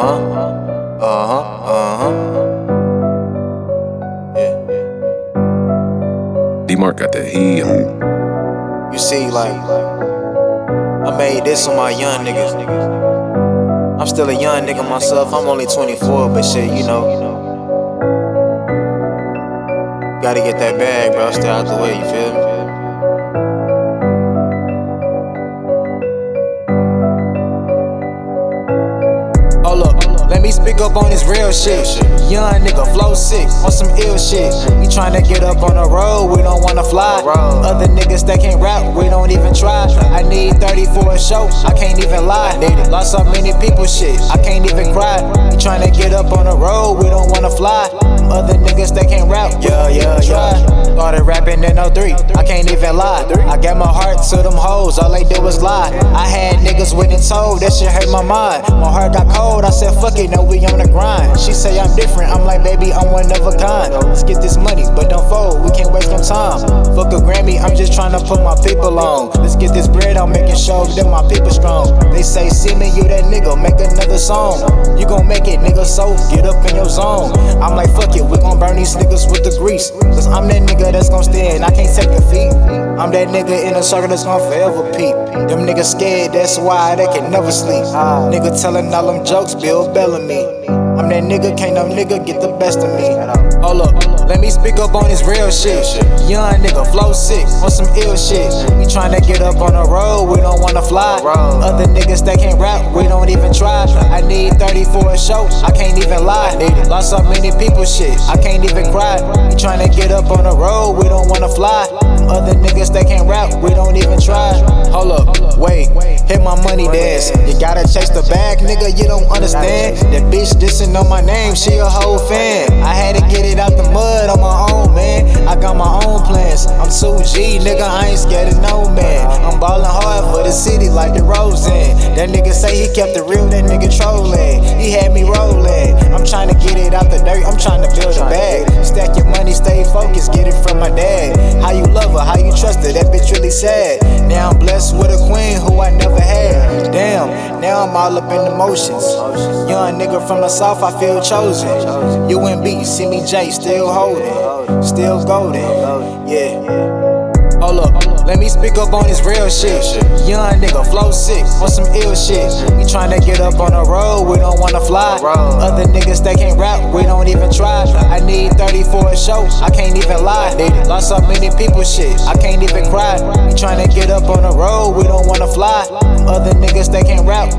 huh. Uh huh. Uh huh. Yeah. D-Mark got that heat. You see, like, I made this on my young niggas. I'm still a young nigga myself. I'm only 24, but shit, you know. Gotta get that bag, bro. Stay out the way, you feel me? Let me speak up on this real shit. Young nigga, flow sick on some ill shit. We tryna get up on the road, we don't wanna fly. Other niggas that can't rap, we don't even try. I need 30 for a show, I can't even lie. Lost so many people shit, I can't even cry. Rapping in 03, I can't even lie. I gave my heart to them hoes, all they did was lie. I had niggas winning told, that shit hurt my mind. My heart got cold, I said, fuck it, now we on the grind. She say I'm different, I'm like, baby, I'm one of a kind. Let's get this money, but don't fold, we can't waste no time. Fuck a Grammy, I'm just trying to put my people on. Let's get this bread, I'm making sure that my people strong. They say, see me, you that nigga, make another song. You gon' make it, nigga, so get up in your zone. I'm like, fuck it, we gon' burn these niggas with the grease. Cause I'm that nigga that's gon' stand, I can't take defeat. I'm that nigga in a circle that's gon' forever peep. Them niggas scared, that's why they can never sleep. Nigga telling all them jokes, Bill Bellamy. I'm that nigga, can't no nigga get the best of me. Hold up, let me speak up on this real shit. Young nigga, flow sick on some ill shit. We tryna get up on the road, we don't wanna fly. Other niggas that can't rap, we don't even try. I need 30 for a show, I can't even lie. Lost so many people shit, I can't even cry. We tryna get up on the road, we don't wanna fly. Hit my money dance. You gotta chase the bag, nigga, you don't understand. That bitch dissing on my name, she a whole fan. I had to get it out the mud on my own, man. I got my own plans. I'm 2G, nigga, I ain't scared of no man. I'm ballin' hard for the city like the Rosen. That nigga say he kept it real, that nigga trolling. He had me rolling. I'm trying to get it out the dirt, I'm trying to build a bag. Stack your money, stay focused, get it from my dad. Her, how you trust her, that bitch really sad. Now I'm blessed with a queen who I never had. Damn, now I'm all up in the motions. Young nigga from the south, I feel chosen. UNB, see me J, still holding, still golden. Yeah. Hold up, let me speak up on this real shit. Young nigga, flow sick on some ill shit. We tryna get up on the road, we don't wanna fly. Other niggas that can't rap, we don't even try. I need 30 for a show, I can't even lie. Lost so many people shit, I can't even cry. We tryna get up on the road, we don't wanna fly. Other niggas that can't rap.